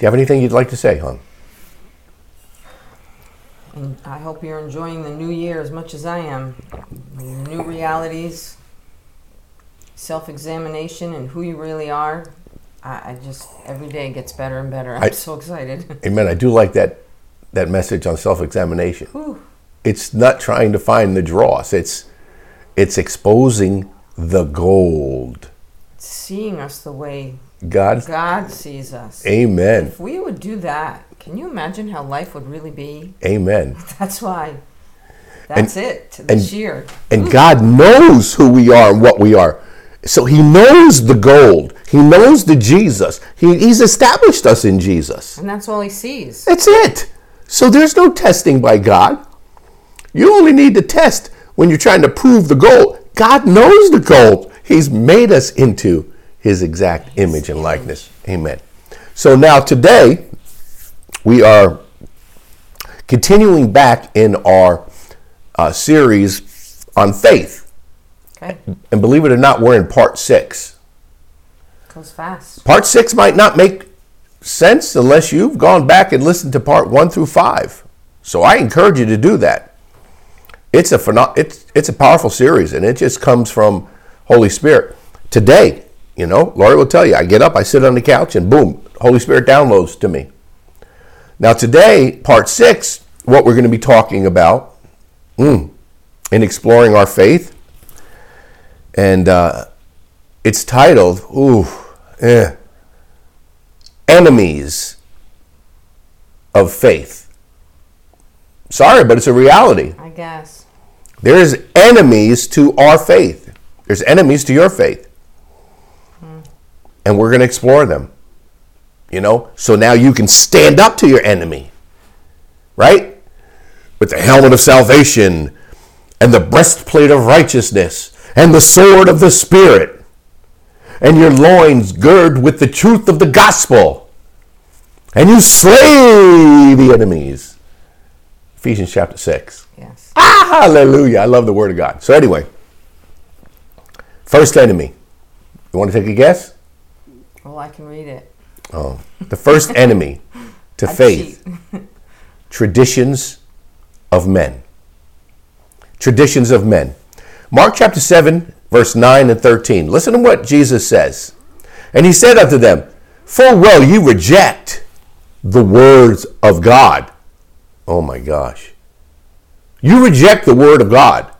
Do you have anything you'd like to say, hon? I hope you're enjoying the new year as much as I am. New realities, self examination, and who you really are. I, I, just, every day gets better and better. I'm I, so excited. Amen. I do like that, that message on self examination. It's not trying to find the dross, it's, it's exposing the gold. Seeing us the way God, God sees us. Amen. If we would do that, can you imagine how life would really be? Amen. That's why. That's and, it this and, year. And Ooh. God knows who we are and what we are. So He knows the gold. He knows the Jesus. He, he's established us in Jesus. And that's all He sees. That's it. So there's no testing by God. You only need to test when you're trying to prove the gold. God knows the gold. He's made us into His exact image and likeness. Amen. So now today, we are continuing back in our uh, series on faith. Okay. And believe it or not, we're in part six. Goes fast. Part six might not make sense unless you've gone back and listened to part one through five. So I encourage you to do that. It's a phenom- it's it's a powerful series, and it just comes from Holy Spirit. Today, you know, Laurie will tell you, I get up, I sit on the couch, and boom, Holy Spirit downloads to me. Now, today, part six, what we're going to be talking about mm, in exploring our faith, and uh, it's titled, Ooh, eh, Enemies of Faith. Sorry, but it's a reality. I guess. There's enemies to our faith, there's enemies to your faith. And we're going to explore them. You know, so now you can stand up to your enemy, right? With the helmet of salvation and the breastplate of righteousness and the sword of the Spirit and your loins gird with the truth of the gospel and you slay the enemies. Ephesians chapter 6. Yes. Ah, hallelujah. I love the word of God. So, anyway, first enemy. You want to take a guess? Well, I can read it. Oh, the first enemy to faith traditions of men. Traditions of men. Mark chapter 7, verse 9 and 13. Listen to what Jesus says. And he said unto them, Full well you reject the words of God. Oh my gosh. You reject the word of God.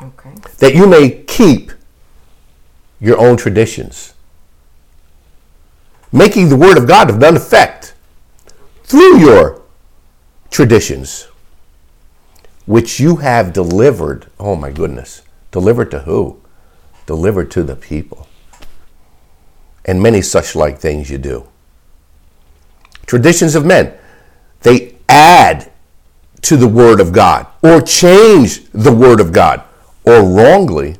Okay. That you may keep your own traditions making the Word of God of none effect through your traditions, which you have delivered. Oh my goodness. Delivered to who? Delivered to the people. And many such like things you do. Traditions of men. They add to the Word of God or change the Word of God or wrongly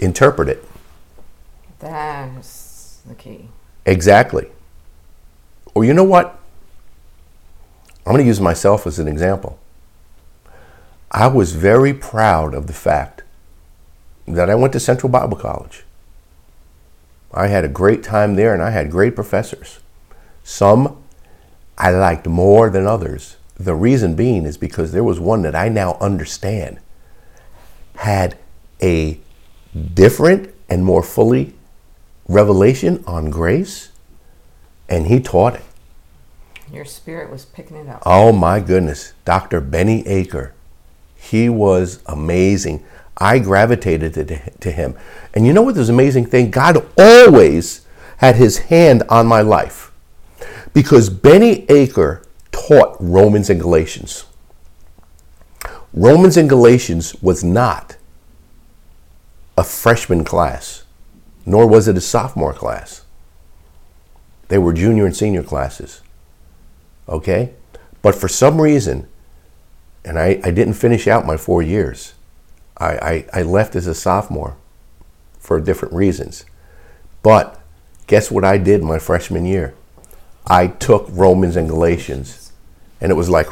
interpret it. That's the key. Exactly. Or you know what? I'm going to use myself as an example. I was very proud of the fact that I went to Central Bible College. I had a great time there and I had great professors. Some I liked more than others. The reason being is because there was one that I now understand had a different and more fully revelation on grace, and he taught it. Your spirit was picking it up. Oh my goodness. Dr. Benny Aker. He was amazing. I gravitated to, to him. And you know what this amazing thing? God always had his hand on my life because Benny Aker taught Romans and Galatians. Romans and Galatians was not a freshman class nor was it a sophomore class. They were junior and senior classes. Okay? But for some reason, and I, I didn't finish out my four years, I, I, I left as a sophomore for different reasons. But guess what I did my freshman year? I took Romans and Galatians, and it was like,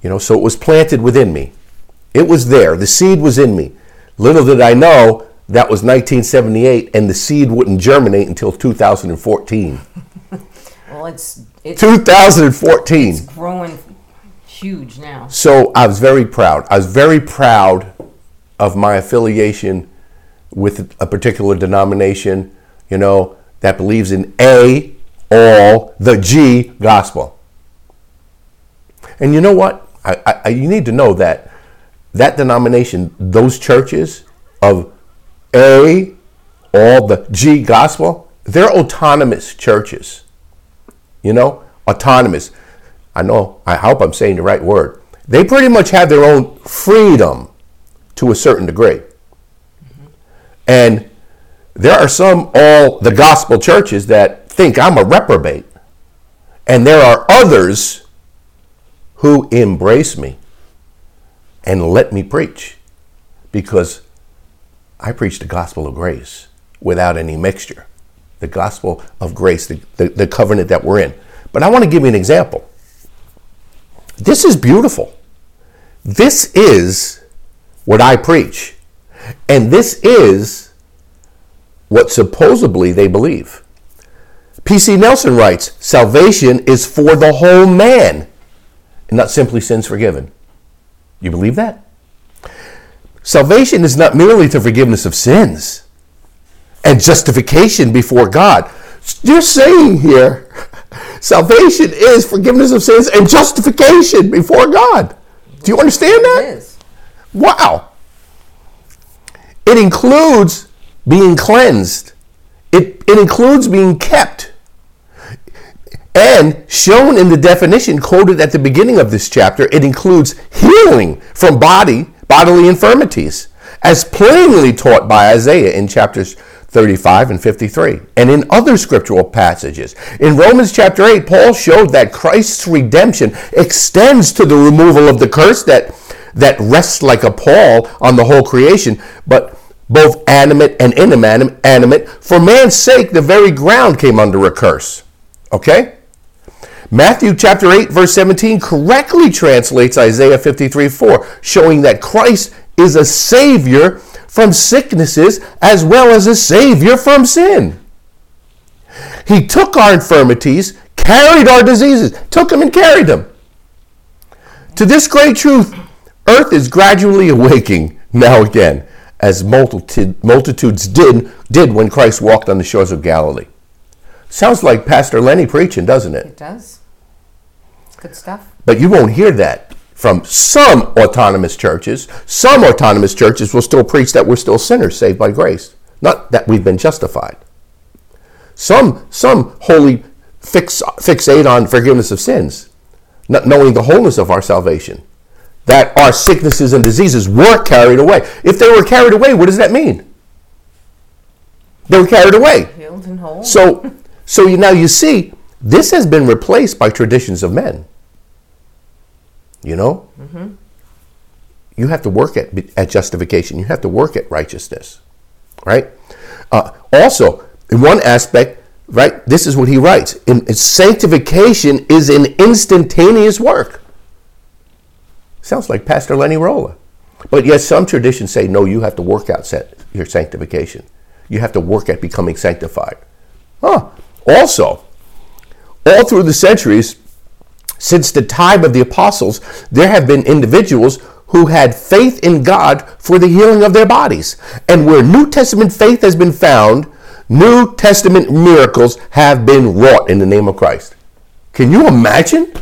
you know, so it was planted within me. It was there. The seed was in me. Little did I know that was 1978 and the seed wouldn't germinate until 2014. Well, it's it's 2014. growing huge now. So I was very proud. I was very proud of my affiliation with a particular denomination, you know, that believes in A, all, the G, gospel. And you know what? I, I, you need to know that that denomination, those churches of A, all, the G, gospel, they're autonomous churches. You know, autonomous. I know, I hope I'm saying the right word. They pretty much have their own freedom to a certain degree. And there are some all the gospel churches that think I'm a reprobate. And there are others who embrace me and let me preach because I preach the gospel of grace without any mixture. The gospel of grace, the, the, the covenant that we're in. But I want to give you an example. This is beautiful. This is what I preach. And this is what supposedly they believe. P.C. Nelson writes Salvation is for the whole man, and not simply sins forgiven. You believe that? Salvation is not merely the forgiveness of sins and justification before God. You're saying here, salvation is forgiveness of sins and justification before God. Do you understand that? It is. Wow. It includes being cleansed. It, it includes being kept. And shown in the definition quoted at the beginning of this chapter, it includes healing from body, bodily infirmities, as plainly taught by Isaiah in chapters 35 and 53, and in other scriptural passages. In Romans chapter 8, Paul showed that Christ's redemption extends to the removal of the curse that, that rests like a pall on the whole creation, but both animate and inanimate. For man's sake, the very ground came under a curse. Okay? Matthew chapter 8, verse 17 correctly translates Isaiah 53 4, showing that Christ is a Savior from sicknesses as well as a Savior from sin. He took our infirmities, carried our diseases, took them and carried them. To this great truth, earth is gradually awaking now again, as multitudes did, did when Christ walked on the shores of Galilee. Sounds like Pastor Lenny preaching, doesn't it? It does. It's Good stuff. But you won't hear that from some autonomous churches. Some autonomous churches will still preach that we're still sinners saved by grace, not that we've been justified. Some, some wholly fix, fixate on forgiveness of sins, not knowing the wholeness of our salvation, that our sicknesses and diseases were carried away. If they were carried away, what does that mean? They were carried away. Healed and whole. So, so you, now you see, this has been replaced by traditions of men. You know? Mm-hmm. You have to work at, at justification, you have to work at righteousness. Right? Uh, also, in one aspect, right, this is what he writes in, in sanctification is an instantaneous work. Sounds like Pastor Lenny Rolla. But yet, some traditions say, no, you have to work out your sanctification. You have to work at becoming sanctified. Huh. Also, all through the centuries, since the time of the apostles, there have been individuals who had faith in God for the healing of their bodies. And where New Testament faith has been found, New Testament miracles have been wrought in the name of Christ. Can you imagine?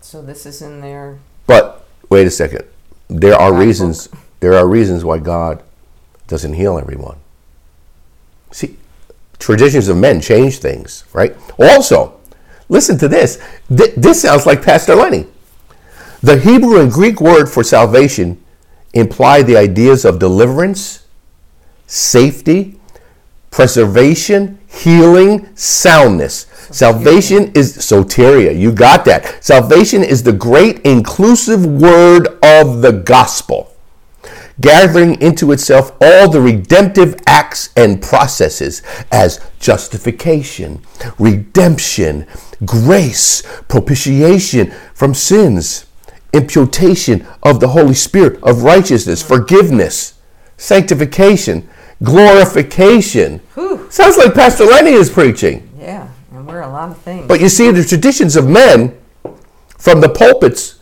So this is in there. But wait a second. There are reasons there are reasons why God doesn't heal everyone. See, traditions of men change things, right? Also, listen to this. Th- this sounds like Pastor Lenny. The Hebrew and Greek word for salvation imply the ideas of deliverance, safety, preservation, healing, soundness. Salvation is soteria. You got that. Salvation is the great inclusive word of the gospel gathering into itself all the redemptive acts and processes as justification, redemption, grace, propitiation from sins, imputation of the Holy Spirit, of righteousness, forgiveness, sanctification, glorification. Whew. Sounds like Pastor Lenny is preaching. Yeah, and we're a lot of things. But you see, the traditions of men from the pulpits,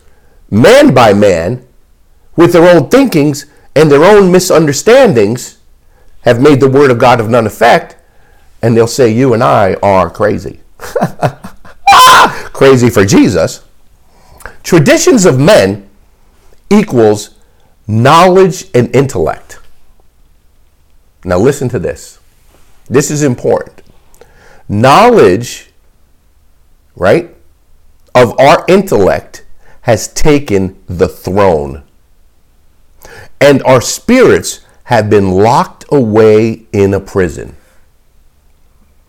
man by man, with their own thinkings and their own misunderstandings, have made the word of God of none effect, and they'll say, You and I are crazy. crazy for Jesus. Traditions of men equals knowledge and intellect. Now, listen to this. This is important. Knowledge, right, of our intellect has taken the throne. And our spirits have been locked away in a prison.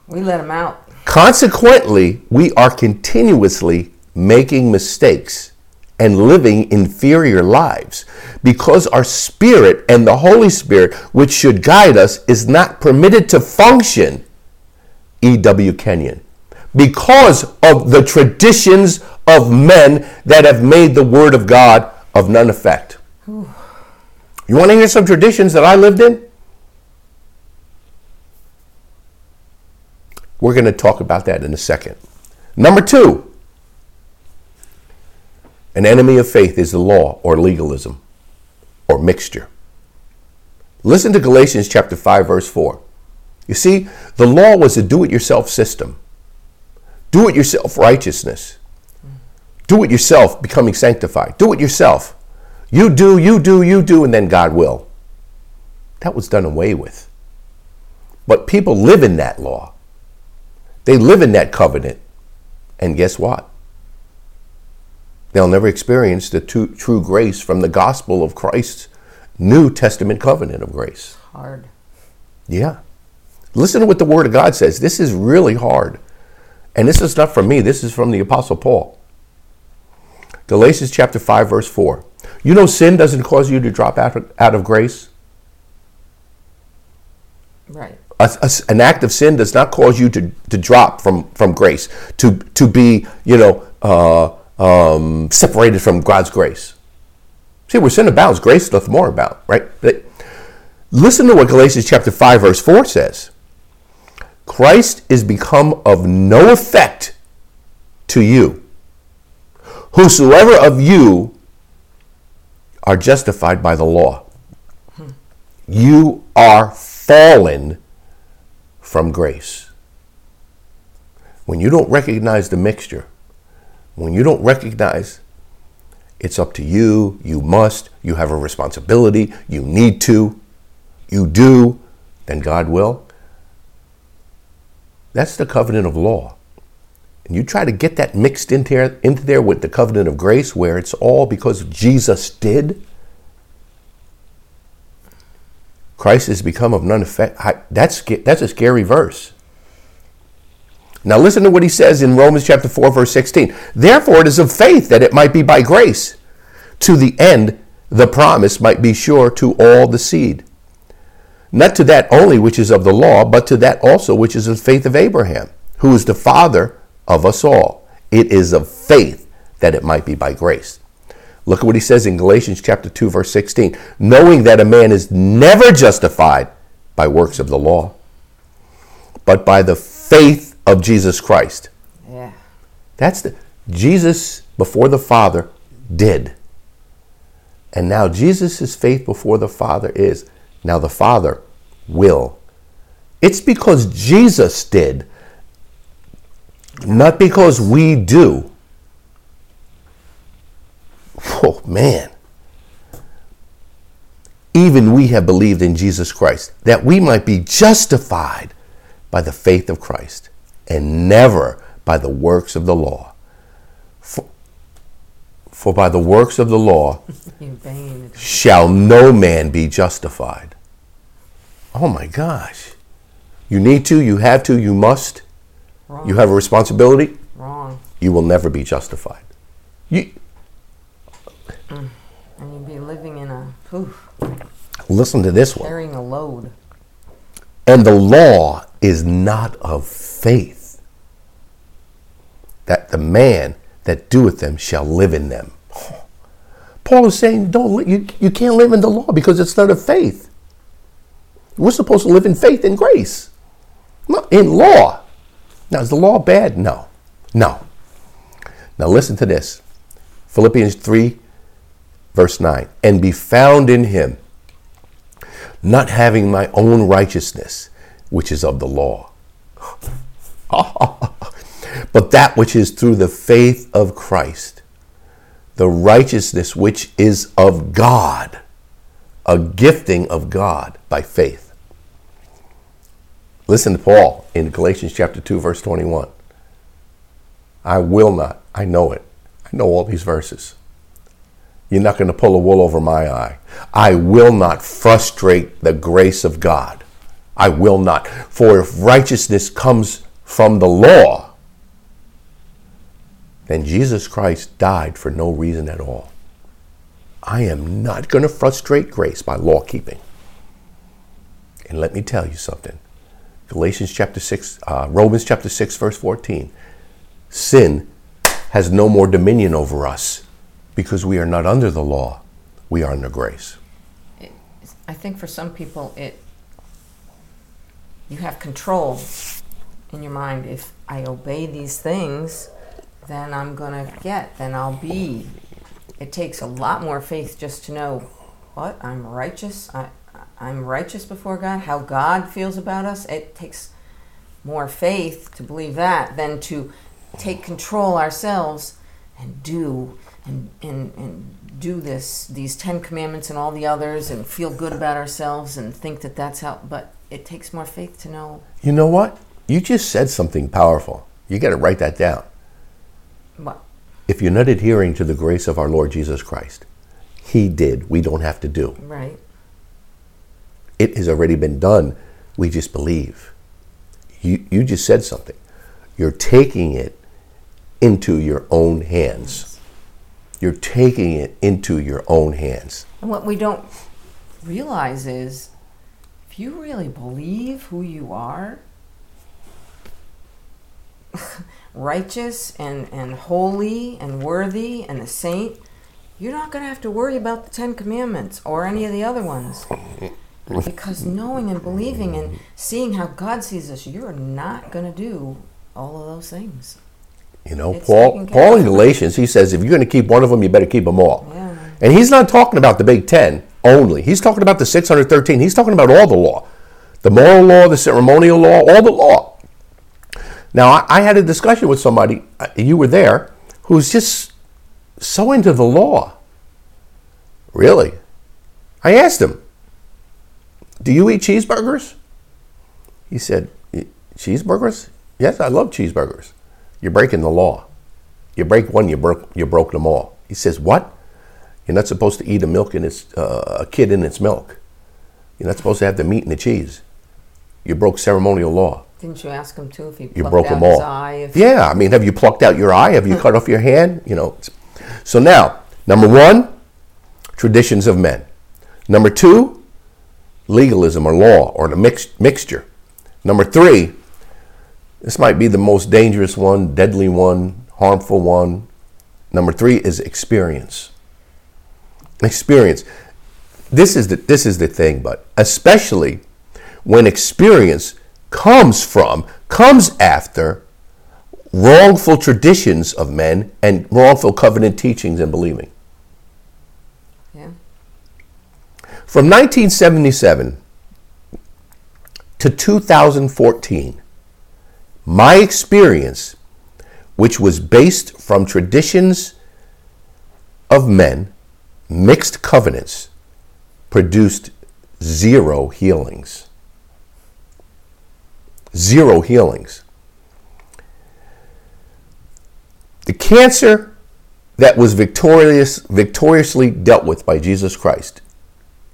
we let them out. Consequently, we are continuously making mistakes and living inferior lives because our spirit and the Holy Spirit, which should guide us, is not permitted to function. E.W. Kenyon. Because of the traditions of men that have made the Word of God of none effect. You want to hear some traditions that I lived in? We're going to talk about that in a second. Number two, an enemy of faith is the law or legalism or mixture. Listen to Galatians chapter 5 verse 4. You see, the law was a do-it-yourself system. Do-it-yourself righteousness. Do-it-yourself becoming sanctified. Do it yourself. You do, you do, you do, and then God will. That was done away with. But people live in that law. They live in that covenant. And guess what? They'll never experience the true, true grace from the gospel of Christ's New Testament covenant of grace. Hard. Yeah. Listen to what the Word of God says. This is really hard. And this is not from me, this is from the Apostle Paul. Galatians chapter 5, verse 4. You know, sin doesn't cause you to drop out of, out of grace. Right. A- a- an act of sin does not cause you to, to drop from, from grace, to, to be, you know, uh, um, separated from God's grace. See, where sin abounds, grace doth more abound, right? But listen to what Galatians chapter 5, verse 4 says. Christ is become of no effect to you. Whosoever of you are justified by the law, you are fallen from grace. When you don't recognize the mixture, when you don't recognize it's up to you, you must, you have a responsibility, you need to, you do, then God will. That's the covenant of law. And you try to get that mixed into there, into there with the covenant of grace where it's all because Jesus did. Christ has become of none effect. I- That's, that's a scary verse. Now listen to what he says in Romans chapter 4, verse 16. Therefore it is of faith that it might be by grace, to the end the promise might be sure to all the seed. Not to that only which is of the law, but to that also which is of faith of Abraham, who is the father of us all. It is of faith that it might be by grace. Look at what he says in Galatians chapter 2 verse 16, knowing that a man is never justified by works of the law, but by the faith of Jesus Christ. Yeah. That's the Jesus before the Father did. And now Jesus' faith before the Father is now the Father will. It's because Jesus did, not because we do. Oh, man. Even we have believed in Jesus Christ, that we might be justified by the faith of Christ, and never by the works of the law. For, for by the works of the law You banging it. shall no man be justified. Oh my gosh. You need to, you have to, you must. Wrong. You have a responsibility. Wrong. You will never be justified. You, mm. And you'd be living in a, oof, listen to this one. carrying a load. And the law is not of faith, that the man that doeth them shall live in them. Paul is saying, don't li- you, you can't live in the law because it's not of faith. We're supposed to live in faith and grace, not in law. Now, is the law bad? No. No. Now, listen to this Philippians 3, verse 9. And be found in him, not having my own righteousness, which is of the law, but that which is through the faith of Christ, the righteousness which is of God, a gifting of God by faith. Listen to Paul in Galatians chapter 2, verse 21. I will not, I know it, I know all these verses. You're not going to pull a wool over my eye. I will not frustrate the grace of God. I will not. For if righteousness comes from the law, then Jesus Christ died for no reason at all. I am not going to frustrate grace by law keeping. And let me tell you something. Galatians chapter 6, uh, Romans chapter 6, verse 14. Sin has no more dominion over us because we are not under the law, we are under grace. It, I think for some people, it you have control in your mind. If I obey these things, then I'm gonna get, then I'll be. It takes a lot more faith just to know what I'm righteous. I, I'm righteous before God. How God feels about us. It takes more faith to believe that than to take control ourselves and do and, and, and do this these 10 commandments and all the others and feel good about ourselves and think that that's how but it takes more faith to know You know what? You just said something powerful. You got to write that down. what If you're not adhering to the grace of our Lord Jesus Christ, He did. We don't have to do. right It has already been done. We just believe. You, you just said something. You're taking it into your own hands. You're taking it into your own hands. and what we don't realize is if you really believe who you are righteous and, and holy and worthy and a saint you're not going to have to worry about the Ten Commandments or any of the other ones. Because knowing and believing and seeing how God sees us, you're not going to do all of those things. You know, It's Paul, Paul in Galatians, he says, if you're going to keep one of them, you better keep them all. Yeah. And he's not talking about the Big Ten only. He's talking about the 613. He's talking about all the law the moral law, the ceremonial law, all the law. Now, I, I had a discussion with somebody, uh, you were there, who's just so into the law. Really? I asked him, Do you eat cheeseburgers? He said, "E- Cheeseburgers? Yes, I love cheeseburgers. You're breaking the law. You break one, you broke, you broke them all. He says, What? You're not supposed to eat a milk in its uh, a kid in its milk. You're not supposed to have the meat and the cheese. You broke ceremonial law. Didn't you ask him too if he You broke them all. his eye? Yeah, I mean, have you plucked out your eye? Have you cut off your hand? You know. So now, number one, traditions of men. Number two, legalism or law or the mix, mixture. Number three, this might be the most dangerous one, deadly one, harmful one. Number three is experience. Experience. This is the this is the thing, but especially when experience comes from, comes after wrongful traditions of men and wrongful covenant teachings and believing. yeah. From 1977 to 2014, my experience, which was based from traditions of men, mixed covenants, produced zero healings. Zero healings. The cancer that was victorious, victoriously dealt with by Jesus Christ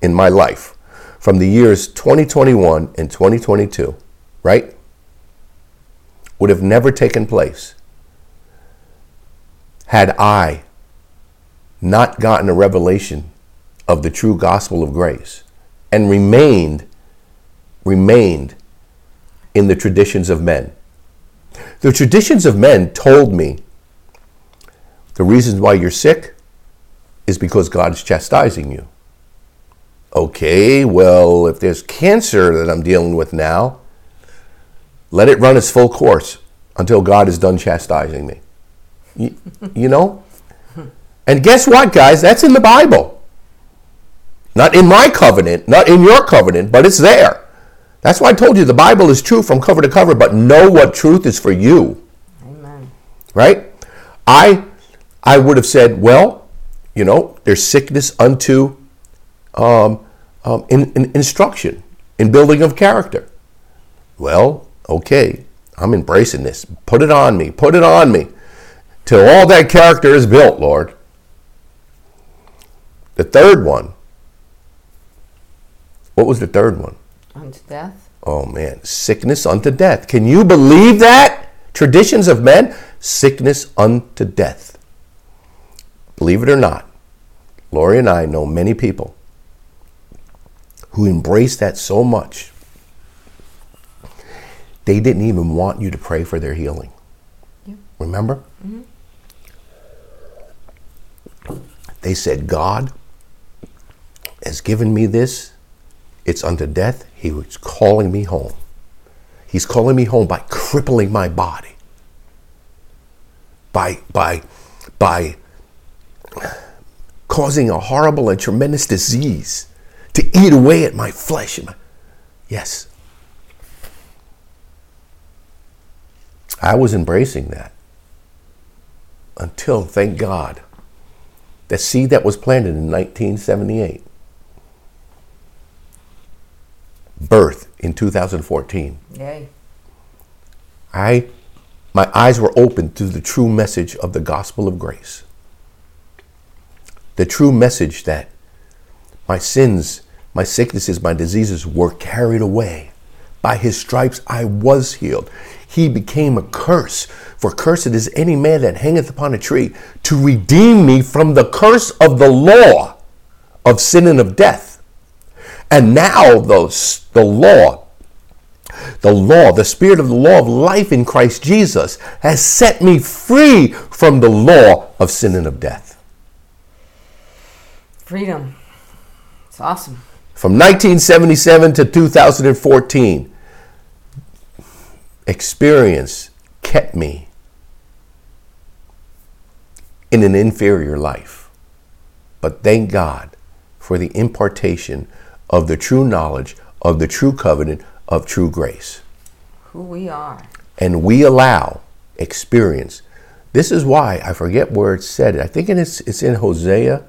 in my life from the years 2021 and 2022, right, would have never taken place had I not gotten a revelation of the true gospel of grace and remained remained in the traditions of men. The traditions of men told me the reasons why you're sick is because God is chastising you. Okay, well, if there's cancer that I'm dealing with now, let it run its full course until God is done chastising me. You, you know? And guess what, guys? That's in the Bible. Not in my covenant, not in your covenant, but it's there. That's why I told you the Bible is true from cover to cover, but know what truth is for you. Amen. Right? I I would have said, well, you know, there's sickness unto um, um, in, in instruction, in building of character. Well, okay, I'm embracing this. Put it on me. Put it on me. Till all that character is built, Lord. The third one. What was the third one? Unto death. Oh man, sickness unto death. Can you believe that? Traditions of men, sickness unto death. Believe it or not, Lori and I know many people who embrace that so much, they didn't even want you to pray for their healing. Yep. Remember? Mm-hmm. They said, God has given me this. It's unto death. He was calling me home. He's calling me home by crippling my body, by, by, by causing a horrible and tremendous disease to eat away at my flesh. And my, yes. I was embracing that until, thank God, the seed that was planted in 1978, birth in 2014. Yay. I, my eyes were opened to the true message of the gospel of grace. The true message that my sins, my sicknesses, my diseases were carried away. By his stripes I was healed. He became a curse. For cursed is any man that hangeth upon a tree to redeem me from the curse of the law of sin and of death. And now the, the law, the law, the spirit of the law of life in Christ Jesus has set me free from the law of sin and of death. Freedom. It's awesome. From 1977 to 2014, experience kept me in an inferior life. But thank God for the impartation of the true knowledge of the true covenant of true grace. Who we are. And we allow experience. This is why I forget where it said it. I think it's, it's in Hosea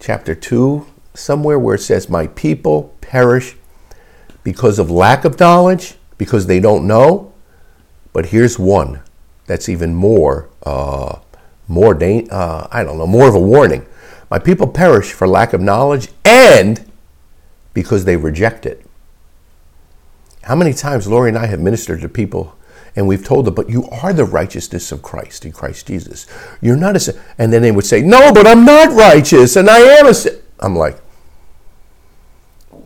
chapter 2, somewhere where it says, My people perish because of lack of knowledge, because they don't know. But here's one that's even more, uh, more, da- uh, I don't know, more of a warning. My people perish for lack of knowledge and because they reject it. How many times Lori and I have ministered to people and we've told them, but you are the righteousness of Christ in Christ Jesus. You're not a sin. And then they would say, no, but I'm not righteous and I am a sin. I'm like,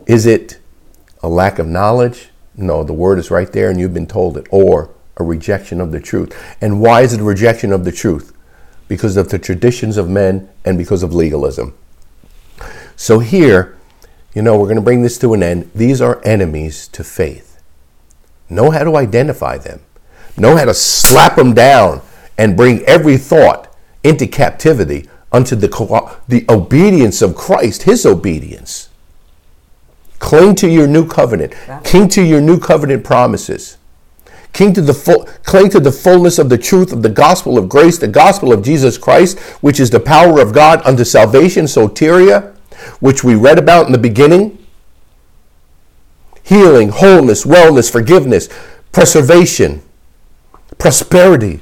is it a lack of knowledge? No, the word is right there and you've been told it. Or a rejection of the truth. And why is it a rejection of the truth? Because of the traditions of men and because of legalism. So here, you know, we're going to bring this to an end. These are enemies to faith. Know how to identify them. Know how to slap them down and bring every thought into captivity unto the, the obedience of Christ, his obedience. Cling to your new covenant. Cling to your new covenant promises. Cling to the full, cling to the fullness of the truth of the gospel of grace, the gospel of Jesus Christ, which is the power of God unto salvation, soteria, which we read about in the beginning. Healing, wholeness, wellness, forgiveness, preservation, prosperity,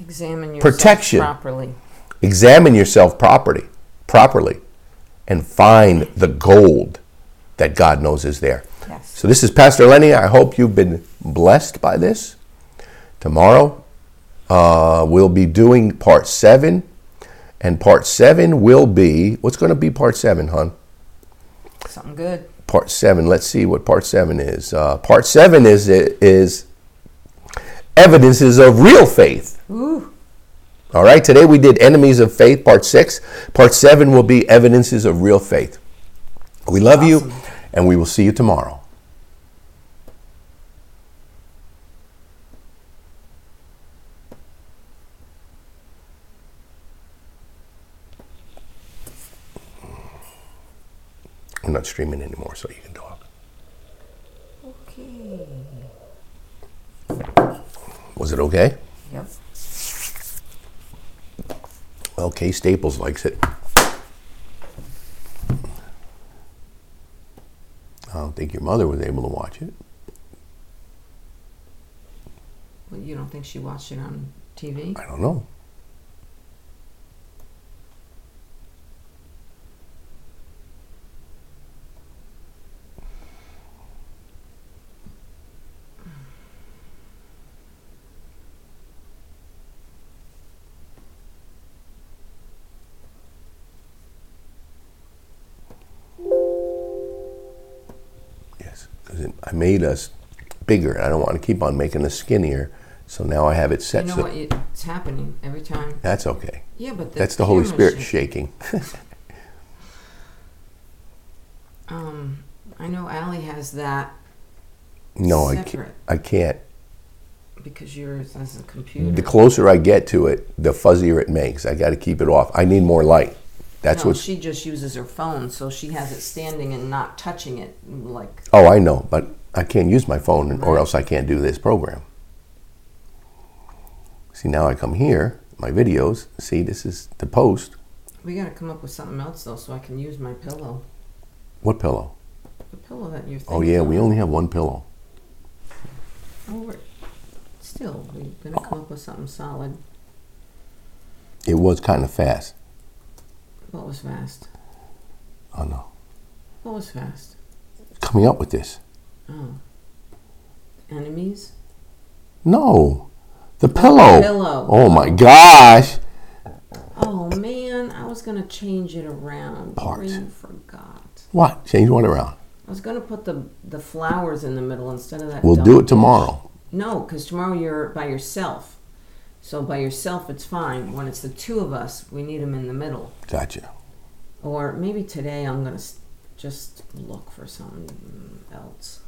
Examine yourself Protection. properly. examine yourself properly, properly, and find the gold that God knows is there. Yes. So this is Pastor Lenny. I hope you've been blessed by this. Tomorrow uh, we'll be doing part seven, and part seven will be what's going to be part seven, hon? Something good. Part seven. Let's see what part seven is. Uh, part seven is is evidences of real faith. Ooh. All right. Today we did enemies of faith, part six. Part seven will be evidences of real faith. We love you, Awesome. And we will see you tomorrow. I'm not streaming anymore, so you can talk. Okay. Was it okay? Yep. Well, Kay Staples likes it. I don't think your mother was able to watch it. Well, you don't think she watched it on TV? I don't know. Because I made us bigger, and I don't want to keep on making us skinnier. So now I have it set. You know so what? It's happening every time. that's okay. Yeah, but the That's the Holy Spirit shaking. Um, I know Allie has that no, I can't. I can't. because yours has a computer. The closer I get to it, the fuzzier it makes. I got to keep it off. I need more light. That's no, what's. she just uses her phone, so she has it standing and not touching it. Like, Oh, I know, but I can't use my phone, or else I can't do this program. See, now I come here, my videos. See, this is the post. we got to come up with something else though, so I can use my pillow. What pillow? The pillow that you're. Oh yeah, we only have one pillow. Oh, we're, still, we're gonna come up with something solid. It was kind of fast. What was fast? Oh no, What was fast? coming up with this. Oh, enemies. No, the pillow. pillow. Oh my gosh. Oh man, I was gonna change it around. Parts. You forgot. What? Change what around. I was gonna put the the flowers in the middle instead of that. We'll do it tomorrow. No, because tomorrow you're by yourself. So by yourself, it's fine. When it's the two of us, we need them in the middle. Gotcha. Or maybe today I'm gonna just look for something else.